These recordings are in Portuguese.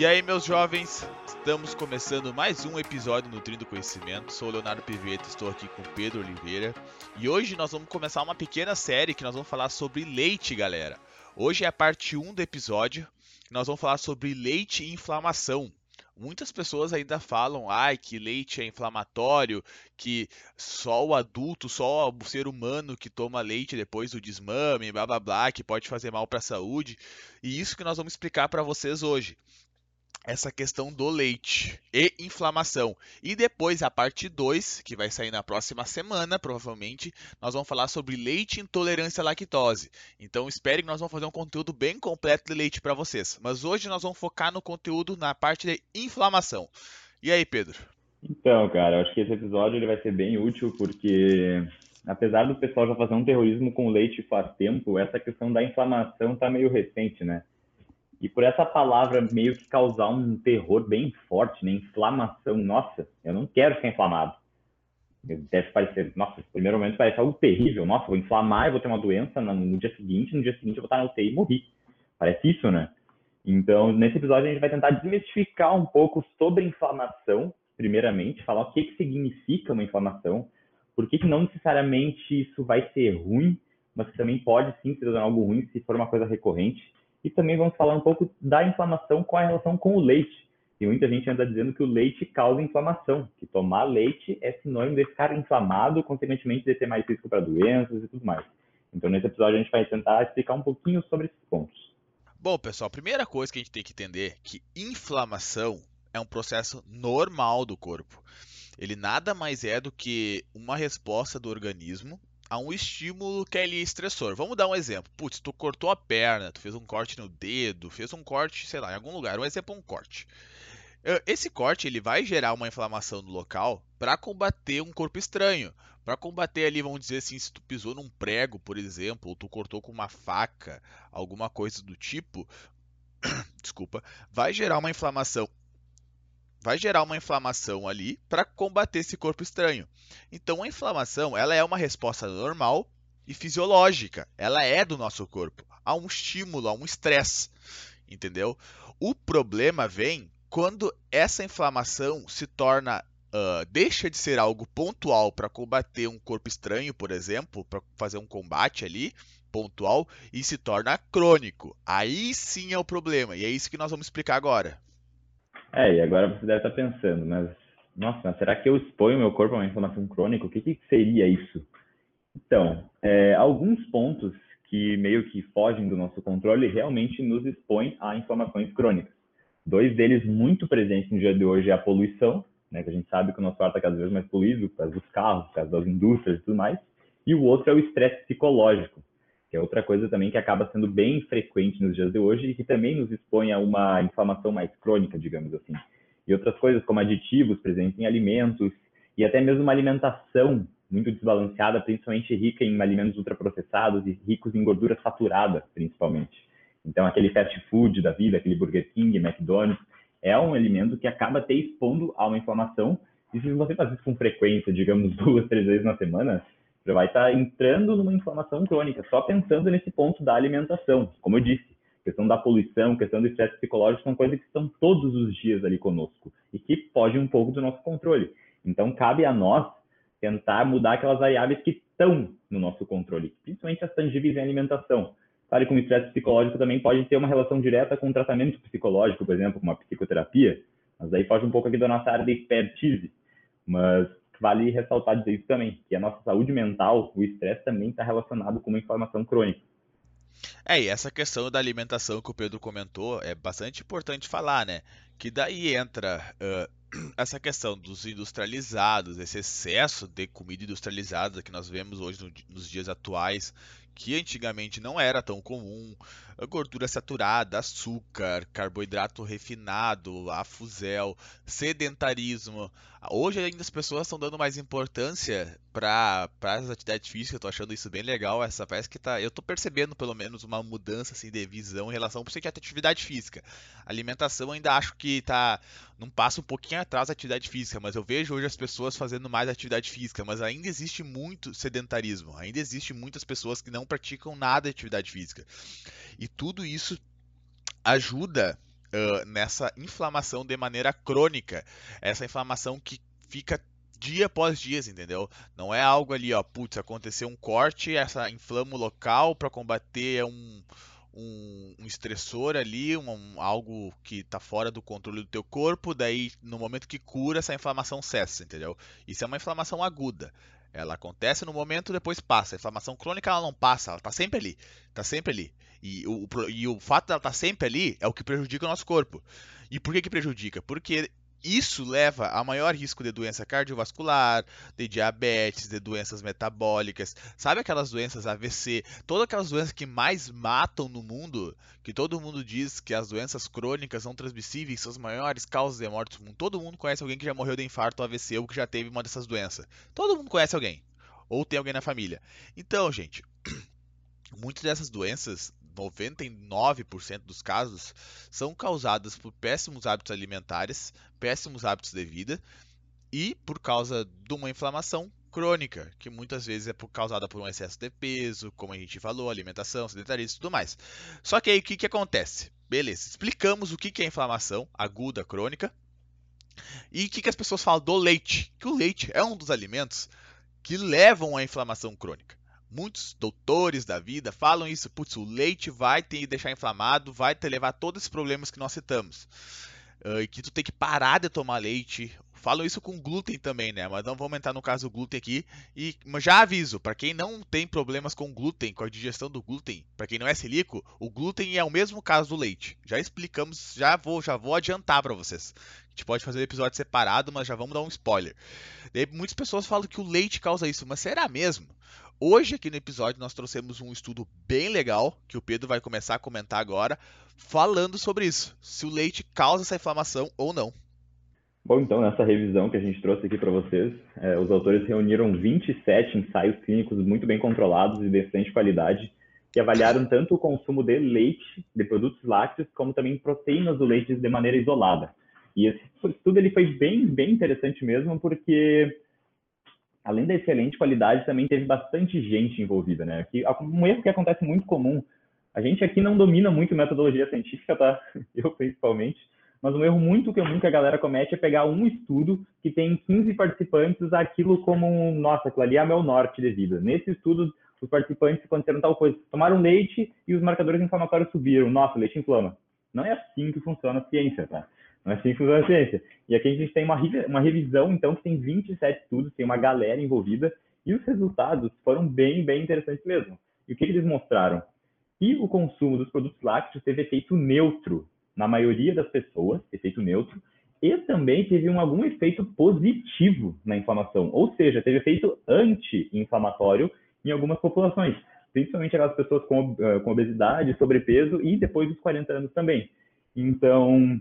E aí, meus jovens, estamos começando mais um episódio Nutrindo Conhecimento. Sou o Leonardo Piveta, estou aqui com Pedro Oliveira. E hoje nós vamos começar uma pequena série que nós vamos falar sobre leite, galera. Hoje é a parte 1 do episódio. Nós vamos falar sobre leite e inflamação. Muitas pessoas ainda falam ai, que leite é inflamatório, que só o adulto, só o ser humano que toma leite depois do desmame, blá blá blá, que pode fazer mal para a saúde. E isso que nós vamos explicar para vocês hoje essa questão do leite e inflamação. E depois, a parte 2, que vai sair na próxima semana, provavelmente, nós vamos falar sobre leite intolerância à lactose. Então, espere que nós vamos fazer um conteúdo bem completo de leite para vocês. Mas hoje nós vamos focar no conteúdo na parte de inflamação. E aí, Pedro? Então, cara, eu acho que esse episódio ele vai ser bem útil porque apesar do pessoal já fazer um terrorismo com leite faz tempo, essa questão da inflamação tá meio recente, né? E por essa palavra meio que causar um terror bem forte, né? Inflamação. Nossa, eu não quero ficar inflamado. Deve parecer, nossa, no primeiro momento parece algo terrível. Nossa, vou inflamar, eu vou ter uma doença no dia seguinte, no dia seguinte eu vou estar na UTI e morrer. Parece isso, né? Então, nesse episódio a gente vai tentar desmistificar um pouco sobre inflamação, primeiramente, falar o que, que significa uma inflamação, por que, que não necessariamente isso vai ser ruim, mas que também pode sim se algo ruim se for uma coisa recorrente e também vamos falar um pouco da inflamação com a relação com o leite. E muita gente anda dizendo que o leite causa inflamação, que tomar leite é sinônimo de ficar inflamado, consequentemente de ter mais risco para doenças e tudo mais. Então, nesse episódio, a gente vai tentar explicar um pouquinho sobre esses pontos. Bom, pessoal, a primeira coisa que a gente tem que entender é que inflamação é um processo normal do corpo. Ele nada mais é do que uma resposta do organismo a um estímulo que é ali estressor. Vamos dar um exemplo. Putz, tu cortou a perna, tu fez um corte no dedo, fez um corte, sei lá, em algum lugar. Um exemplo é um corte. Esse corte ele vai gerar uma inflamação no local para combater um corpo estranho. Para combater ali, vamos dizer assim, se tu pisou num prego, por exemplo, ou tu cortou com uma faca, alguma coisa do tipo, desculpa, vai gerar uma inflamação vai gerar uma inflamação ali para combater esse corpo estranho. Então a inflamação, ela é uma resposta normal e fisiológica. Ela é do nosso corpo a um estímulo, a um estresse, entendeu? O problema vem quando essa inflamação se torna uh, deixa de ser algo pontual para combater um corpo estranho, por exemplo, para fazer um combate ali pontual e se torna crônico. Aí sim é o problema e é isso que nós vamos explicar agora. É, e agora você deve estar pensando, mas nossa, mas será que eu exponho meu corpo a uma inflamação crônica? O que, que seria isso? Então, é, alguns pontos que meio que fogem do nosso controle realmente nos expõem a inflamações crônicas. Dois deles muito presentes no dia de hoje é a poluição, né, que a gente sabe que o nosso ar está cada vez mais poluído por causa dos carros, por causa das indústrias e tudo mais. E o outro é o estresse psicológico, que é outra coisa também que acaba sendo bem frequente nos dias de hoje e que também nos expõe a uma inflamação mais crônica, digamos assim. E outras coisas como aditivos presentes em alimentos e até mesmo uma alimentação muito desbalanceada, principalmente rica em alimentos ultraprocessados e ricos em gordura saturada, principalmente. Então, aquele fast food da vida, aquele Burger King, McDonald's, é um alimento que acaba te expondo a uma inflamação. E se você faz isso com frequência, digamos duas, três vezes na semana, já vai estar entrando numa inflamação crônica, só pensando nesse ponto da alimentação. Como eu disse, questão da poluição, questão do estresse psicológico são coisas que estão todos os dias ali conosco e que fogem um pouco do nosso controle. Então, cabe a nós tentar mudar aquelas variáveis que estão no nosso controle, principalmente as tangíveis em alimentação. Claro que estresse psicológico também pode ter uma relação direta com o tratamento psicológico, por exemplo, com uma psicoterapia, mas aí foge um pouco aqui da nossa área de expertise. Mas vale ressaltar dizer isso também, que a nossa saúde mental, o estresse também está relacionado com uma inflamação crônica. É, e essa questão da alimentação que o Pedro comentou é bastante importante falar, né? Que daí entra uh, essa questão dos industrializados, esse excesso de comida industrializada que nós vemos hoje no, nos dias atuais, que antigamente não era tão comum, gordura saturada, açúcar, carboidrato refinado, afuzel, sedentarismo. Hoje ainda as pessoas estão dando mais importância para as atividades físicas, eu tô achando isso bem legal, essa parece que tá, eu tô percebendo pelo menos uma mudança assim de visão em relação por a atividade física. alimentação ainda acho que tá não passa um pouquinho atrás da atividade física, mas eu vejo hoje as pessoas fazendo mais atividade física, mas ainda existe muito sedentarismo, ainda existe muitas pessoas que não praticam nada de atividade física. E tudo isso ajuda uh, nessa inflamação de maneira crônica. Essa inflamação que fica dia após dia, entendeu? Não é algo ali, ó, putz, aconteceu um corte, essa inflama o local para combater um, um, um, estressor ali, um, um, algo que está fora do controle do teu corpo, daí no momento que cura, essa inflamação cessa, entendeu? Isso é uma inflamação aguda. Ela acontece no momento, depois passa. A inflamação crônica ela não passa, ela está sempre ali. Está sempre ali. E o, e o fato dela estar tá sempre ali é o que prejudica o nosso corpo. E por que, que prejudica? Porque isso leva a maior risco de doença cardiovascular, de diabetes, de doenças metabólicas. Sabe aquelas doenças AVC? Todas aquelas doenças que mais matam no mundo, que todo mundo diz que as doenças crônicas não transmissíveis são as maiores causas de morte do mundo. Todo mundo conhece alguém que já morreu de infarto, AVC ou que já teve uma dessas doenças. Todo mundo conhece alguém. Ou tem alguém na família. Então, gente, muitas dessas doenças 99% dos casos, são causadas por péssimos hábitos alimentares, péssimos hábitos de vida e por causa de uma inflamação crônica, que muitas vezes é causada por um excesso de peso, como a gente falou, alimentação, sedentarismo e tudo mais. Só que aí o que, que acontece? Beleza, explicamos o que, que é inflamação aguda crônica e o que, que as pessoas falam do leite, que o leite é um dos alimentos que levam à inflamação crônica. Muitos doutores da vida falam isso. Putz, o leite vai te deixar inflamado, vai te levar a todos esses problemas que nós citamos. Uh, e que tu tem que parar de tomar leite. Falam isso com glúten também, né? Mas não vamos entrar no caso do glúten aqui. E já aviso, para quem não tem problemas com glúten, com a digestão do glúten, para quem não é celíaco, o glúten é o mesmo caso do leite. Já explicamos, já vou, já vou adiantar para vocês. A gente pode fazer um episódio separado, mas já vamos dar um spoiler. Muitas pessoas falam que o leite causa isso, mas será mesmo? Hoje, aqui no episódio, nós trouxemos um estudo bem legal, que o Pedro vai começar a comentar agora, falando sobre isso, se o leite causa essa inflamação ou não. Bom, então, nessa revisão que a gente trouxe aqui para vocês, é, os autores reuniram 27 ensaios clínicos muito bem controlados e de excelente qualidade, que avaliaram tanto o consumo de leite, de produtos lácteos, como também proteínas do leite de maneira isolada. E esse estudo ele foi bem, bem interessante mesmo, porque além da excelente qualidade, também teve bastante gente envolvida, né? Que, um erro que acontece muito comum, a gente aqui não domina muito metodologia científica, tá? Eu principalmente, mas um erro muito comum que a galera comete é pegar um estudo que tem 15 participantes, aquilo como, nossa, aquilo ali é meu norte de vida. Nesse estudo, os participantes aconteceram tal coisa, tomaram leite e os marcadores inflamatórios subiram. Nossa, leite inflama. Não é assim que funciona a ciência, tá? Não é assim que funciona a ciência. E aqui a gente tem uma, uma revisão, então, que tem 27 estudos, tem uma galera envolvida, e os resultados foram bem, bem interessantes mesmo. E o que, que eles mostraram? Que o consumo dos produtos lácteos teve efeito neutro na maioria das pessoas, efeito neutro, e também teve um, algum efeito positivo na inflamação, ou seja, teve efeito anti-inflamatório em algumas populações, principalmente aquelas pessoas com, eh, com obesidade, sobrepeso e depois dos 40 anos também. Então,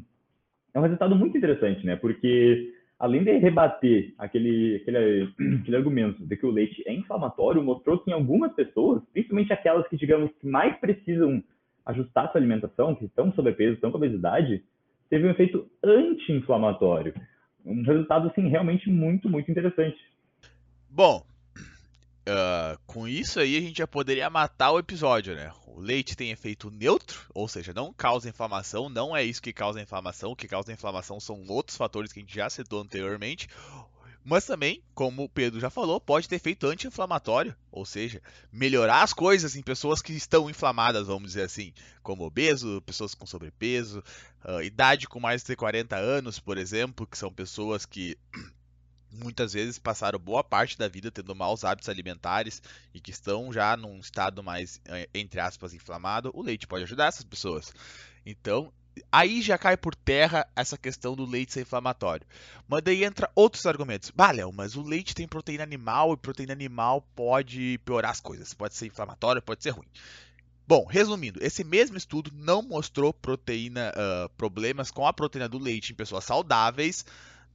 um resultado muito interessante, né? Porque além de rebater aquele, aquele, aquele argumento de que o leite é inflamatório, mostrou que em algumas pessoas, principalmente aquelas que, digamos, que mais precisam ajustar sua alimentação, que estão sobrepeso, estão com obesidade, teve um efeito anti-inflamatório. Um resultado, assim, realmente muito, muito interessante. Bom, Uh, com isso aí a gente já poderia matar o episódio, né? O leite tem efeito neutro, ou seja, não causa inflamação, não é isso que causa inflamação. O que causa inflamação são outros fatores que a gente já citou anteriormente. Mas também, como o Pedro já falou, pode ter efeito anti-inflamatório, ou seja, melhorar as coisas em pessoas que estão inflamadas, vamos dizer assim, como obeso, pessoas com sobrepeso, uh, idade com mais de 40 anos, por exemplo, que são pessoas que muitas vezes passaram boa parte da vida tendo maus hábitos alimentares e que estão já num estado mais, eh, entre aspas, inflamado, o leite pode ajudar essas pessoas. Então, aí já cai por terra essa questão do leite ser inflamatório. Mas daí entra outros argumentos. Bah, Léo, mas o leite tem proteína animal e proteína animal pode piorar as coisas. Pode ser inflamatório, pode ser ruim. Bom, resumindo, esse mesmo estudo não mostrou proteína, uh, problemas com a proteína do leite em pessoas saudáveis,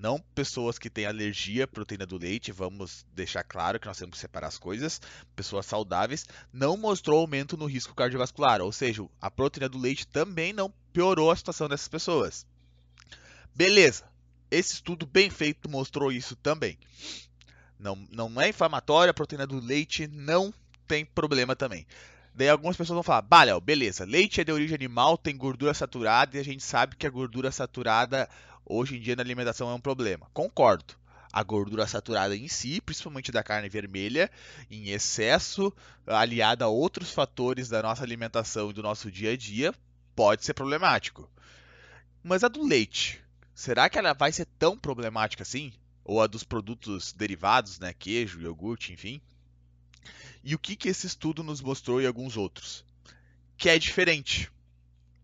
não pessoas que têm alergia à proteína do leite, vamos deixar claro que nós temos que separar as coisas. Pessoas saudáveis não mostrou aumento no risco cardiovascular, ou seja, a proteína do leite também não piorou a situação dessas pessoas. Beleza, esse estudo bem feito mostrou isso também. Não, não é inflamatória, a proteína do leite não tem problema também. Daí algumas pessoas vão falar, bah, Léo, beleza, leite é de origem animal, tem gordura saturada e a gente sabe que a gordura saturada hoje em dia na alimentação é um problema. Concordo. A gordura saturada em si, principalmente da carne vermelha, em excesso, aliada a outros fatores da nossa alimentação e do nosso dia a dia, pode ser problemático. Mas a do leite, será que ela vai ser tão problemática assim? Ou a dos produtos derivados, né, queijo, iogurte, enfim? E o que, que esse estudo nos mostrou e alguns outros? Que é diferente.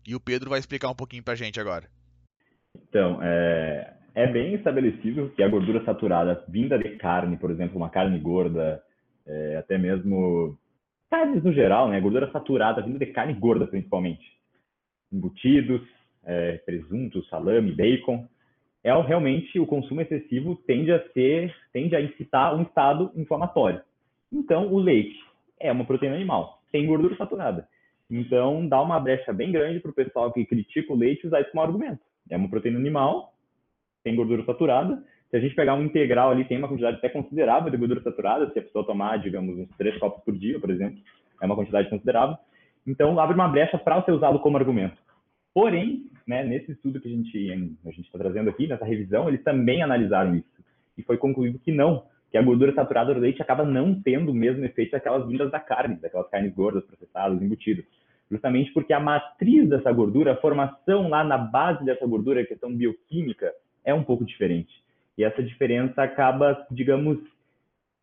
E o Pedro vai explicar um pouquinho pra gente agora. Então, é, é bem estabelecido que a gordura saturada vinda de carne, por exemplo, uma carne gorda, é, até mesmo carnes no geral, né? Gordura saturada vinda de carne gorda, principalmente. Embutidos, é, presunto, salame, bacon. É realmente o consumo excessivo tende a ser, tende a incitar um estado inflamatório. Então, o leite é uma proteína animal, tem gordura saturada. Então, dá uma brecha bem grande para o pessoal que critica o leite usar isso como argumento. É uma proteína animal, tem gordura saturada. Se a gente pegar um integral ali, tem uma quantidade até considerável de gordura saturada. Se a pessoa tomar, digamos, uns três copos por dia, por exemplo, é uma quantidade considerável. Então, abre uma brecha para ser usado como argumento. Porém, né, nesse estudo que a gente a está trazendo aqui, nessa revisão, eles também analisaram isso. E foi concluído que não, que a gordura saturada do leite acaba não tendo o mesmo efeito daquelas vindas da carne, daquelas carnes gordas, processadas, embutidas. Justamente porque a matriz dessa gordura, a formação lá na base dessa gordura, a questão bioquímica, é um pouco diferente. E essa diferença acaba, digamos,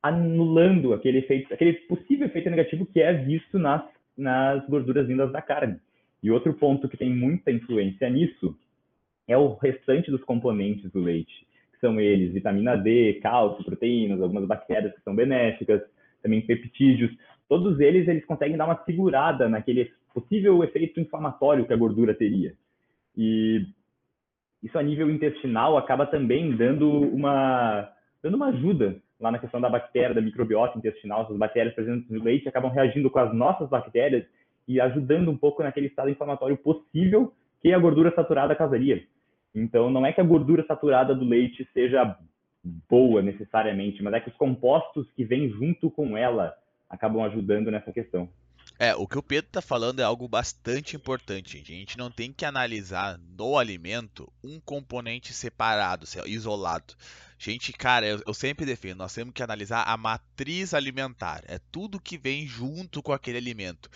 anulando aquele efeito, aquele possível efeito negativo que é visto nas, nas gorduras vindas da carne. E outro ponto que tem muita influência nisso é o restante dos componentes do leite, que são eles vitamina D, cálcio, proteínas, algumas bactérias que são benéficas, também peptídeos. Todos eles eles conseguem dar uma segurada naquele possível efeito inflamatório que a gordura teria. E isso a nível intestinal acaba também dando uma dando uma ajuda lá na questão da bactéria, da microbiota intestinal, essas bactérias presentes no leite acabam reagindo com as nossas bactérias e ajudando um pouco naquele estado inflamatório possível que a gordura saturada causaria. Então, não é que a gordura saturada do leite seja boa necessariamente, mas é que os compostos que vêm junto com ela acabam ajudando nessa questão. É, o que o Pedro está falando é algo bastante importante. A gente não tem que analisar no alimento um componente separado, isolado. Gente, cara, eu, eu, sempre defendo, nós temos que analisar a matriz alimentar. É tudo que vem junto com aquele alimento.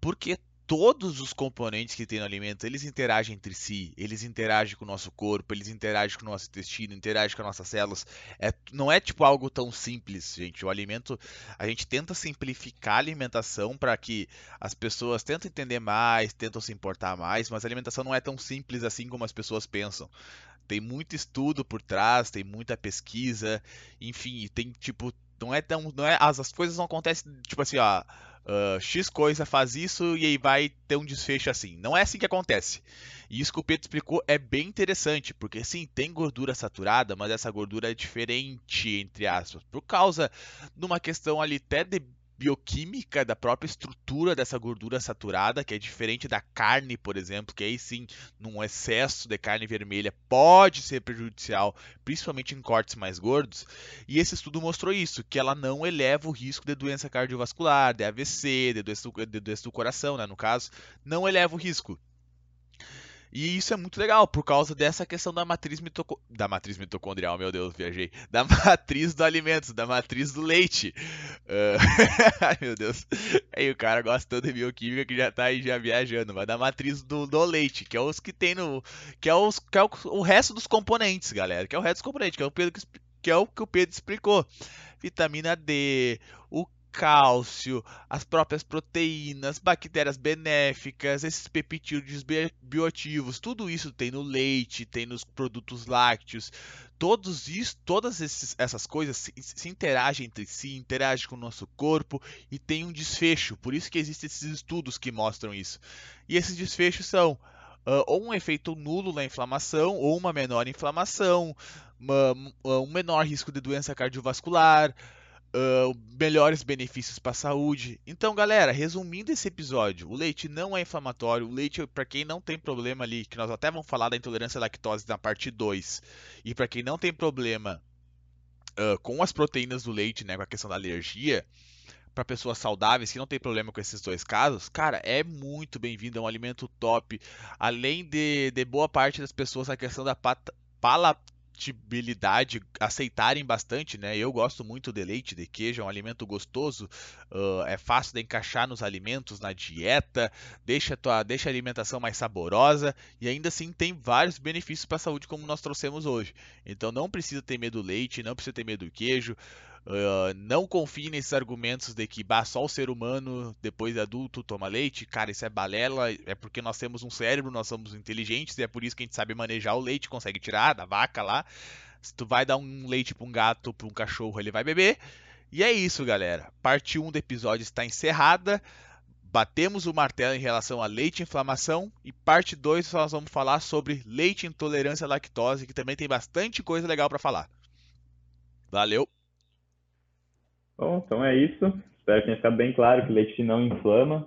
Porque todos os componentes que tem no alimento, eles interagem entre si, eles interagem com o nosso corpo, eles interagem com o nosso intestino, interagem com as nossas células. É, não é tipo algo tão simples, gente. O alimento, a gente tenta simplificar a alimentação para que as pessoas tentem entender mais, tentam se importar mais, mas a alimentação não é tão simples assim como as pessoas pensam. Tem muito estudo por trás, tem muita pesquisa, enfim, tem tipo, não é tão, não é, as, as coisas não acontecem tipo assim, ó, uh, X coisa faz isso e aí vai ter um desfecho assim. Não é assim que acontece. E isso que o Pedro explicou é bem interessante, porque sim, tem gordura saturada, mas essa gordura é diferente, entre aspas, por causa de uma questão ali até de bioquímica da própria estrutura dessa gordura saturada, que é diferente da carne, por exemplo, que aí sim, num excesso de carne vermelha pode ser prejudicial, principalmente em cortes mais gordos. E esse estudo mostrou isso, que ela não eleva o risco de doença cardiovascular, de AVC, de doença do, de doença do coração, né, no caso, não eleva o risco. E isso é muito legal, por causa dessa questão da matriz, mitoco... da matriz mitocondrial, meu Deus, viajei. Da matriz do alimento, da matriz do leite. Uh... Ai, meu Deus. Aí o cara gosta de bioquímica que já tá aí já viajando. Mas da matriz do, do leite, que é os que tem no... Que é, os, que é o, o resto dos componentes, galera. Que é o resto dos componentes, que é o, Pedro, que é o que o Pedro explicou. Vitamina D, o cálcio, as próprias proteínas, bactérias benéficas, esses peptídeos bioativos, tudo isso tem no leite, tem nos produtos lácteos. Todos isso, todas esses, essas coisas se, se, interagem entre si, interagem com o nosso corpo e tem um desfecho. Por isso que existem esses estudos que mostram isso. E esses desfechos são uh, ou um efeito nulo na inflamação, ou uma menor inflamação, uma, um menor risco de doença cardiovascular, melhores benefícios para a saúde. Então, galera, resumindo esse episódio, o leite não é inflamatório. O leite, para quem não tem problema ali, que nós até vamos falar da intolerância à lactose na parte 2, e para quem não tem problema uh, com as proteínas do leite, né, com a questão da alergia, para pessoas saudáveis que não tem problema com esses dois casos, cara, é muito bem-vindo, é um alimento top. Além de, de boa parte das pessoas a questão da palatabilidade aceitarem bastante, né? Eu gosto muito de leite, de queijo, é um alimento gostoso, uh, é fácil de encaixar nos alimentos, na dieta, deixa tua, deixa a alimentação mais saborosa e ainda assim tem vários benefícios para a saúde como nós trouxemos hoje. Então não precisa ter medo do leite, não precisa ter medo do queijo. Uh, não confie nesses argumentos de que bah, só o ser humano, depois de adulto, toma leite. Cara, isso é balela. É porque nós temos um cérebro, nós somos inteligentes e é por isso que a gente sabe manejar o leite, consegue tirar da vaca lá. Se tu vai dar um leite para um gato, para um cachorro, ele vai beber. E é isso, galera. Parte 1 do episódio está encerrada. Batemos o martelo em relação a leite e inflamação. E parte 2 nós vamos falar sobre leite intolerância à lactose, que também tem bastante coisa legal para falar. Valeu! Bom, então é isso. Espero que tenha ficado bem claro que leite não inflama,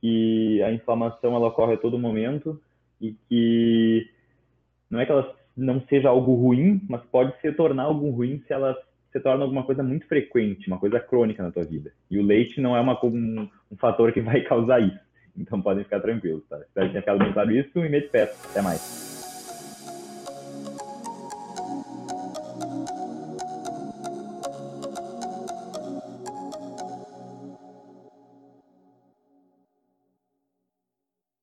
que a inflamação ela ocorre a todo momento e que não é que ela não seja algo ruim, mas pode se tornar algo ruim se ela se torna alguma coisa muito frequente, uma coisa crônica na tua vida. E o leite não é uma, um, um fator que vai causar isso. Então podem ficar tranquilos, tá? Espero que tenha ficado bem claro isso e me despeço. Até mais.